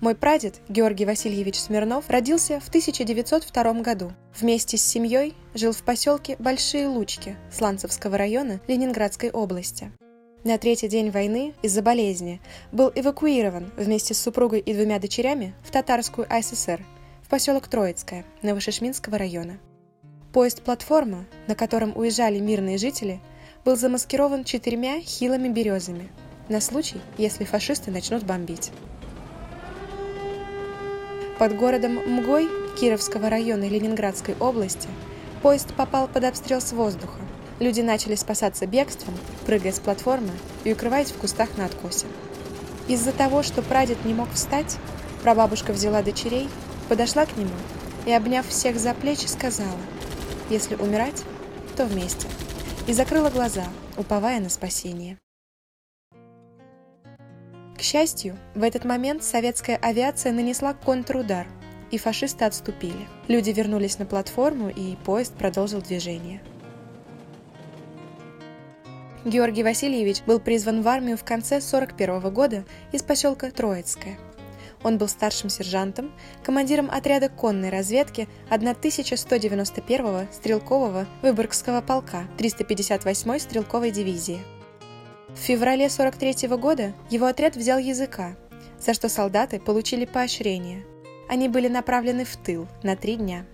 Мой прадед, Георгий Васильевич Смирнов, родился в 1902 году. Вместе с семьей жил в поселке Большие Лучки Сланцевского района Ленинградской области. На третий день войны из-за болезни был эвакуирован вместе с супругой и двумя дочерями в Татарскую АССР, в поселок Троицкое Новошишминского района. Поезд-платформа, на котором уезжали мирные жители, был замаскирован четырьмя хилыми березами на случай, если фашисты начнут бомбить. Под городом Мгой Кировского района Ленинградской области поезд попал под обстрел с воздуха. Люди начали спасаться бегством, прыгая с платформы и укрываясь в кустах на откосе. Из-за того, что прадед не мог встать, прабабушка взяла дочерей, подошла к нему и, обняв всех за плечи, сказала, «Если умирать, то вместе», и закрыла глаза, уповая на спасение. К счастью, в этот момент советская авиация нанесла контрудар, и фашисты отступили. Люди вернулись на платформу, и поезд продолжил движение. Георгий Васильевич был призван в армию в конце 1941 года из поселка Троицкое. Он был старшим сержантом, командиром отряда конной разведки 1191-го стрелкового Выборгского полка 358-й стрелковой дивизии – в феврале 43 -го года его отряд взял языка, за что солдаты получили поощрение. Они были направлены в тыл на три дня.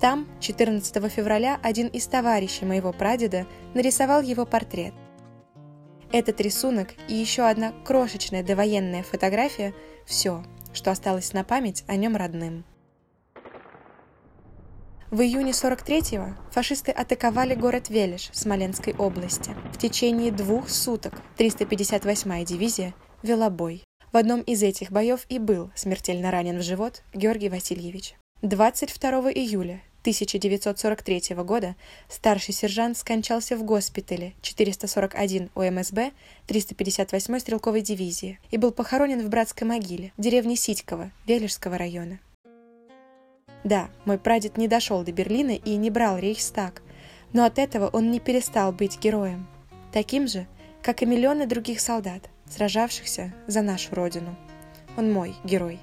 Там, 14 февраля, один из товарищей моего прадеда нарисовал его портрет. Этот рисунок и еще одна крошечная довоенная фотография – все, что осталось на память о нем родным. В июне 43-го фашисты атаковали город Велиш Смоленской области. В течение двух суток 358-я дивизия вела бой. В одном из этих боев и был смертельно ранен в живот Георгий Васильевич. 22 июля 1943 года старший сержант скончался в госпитале 441 ОМСБ 358-й стрелковой дивизии и был похоронен в братской могиле в деревне Ситьково Вележского района. Да, мой прадед не дошел до Берлина и не брал Рейхстаг, но от этого он не перестал быть героем. Таким же, как и миллионы других солдат, сражавшихся за нашу родину. Он мой герой.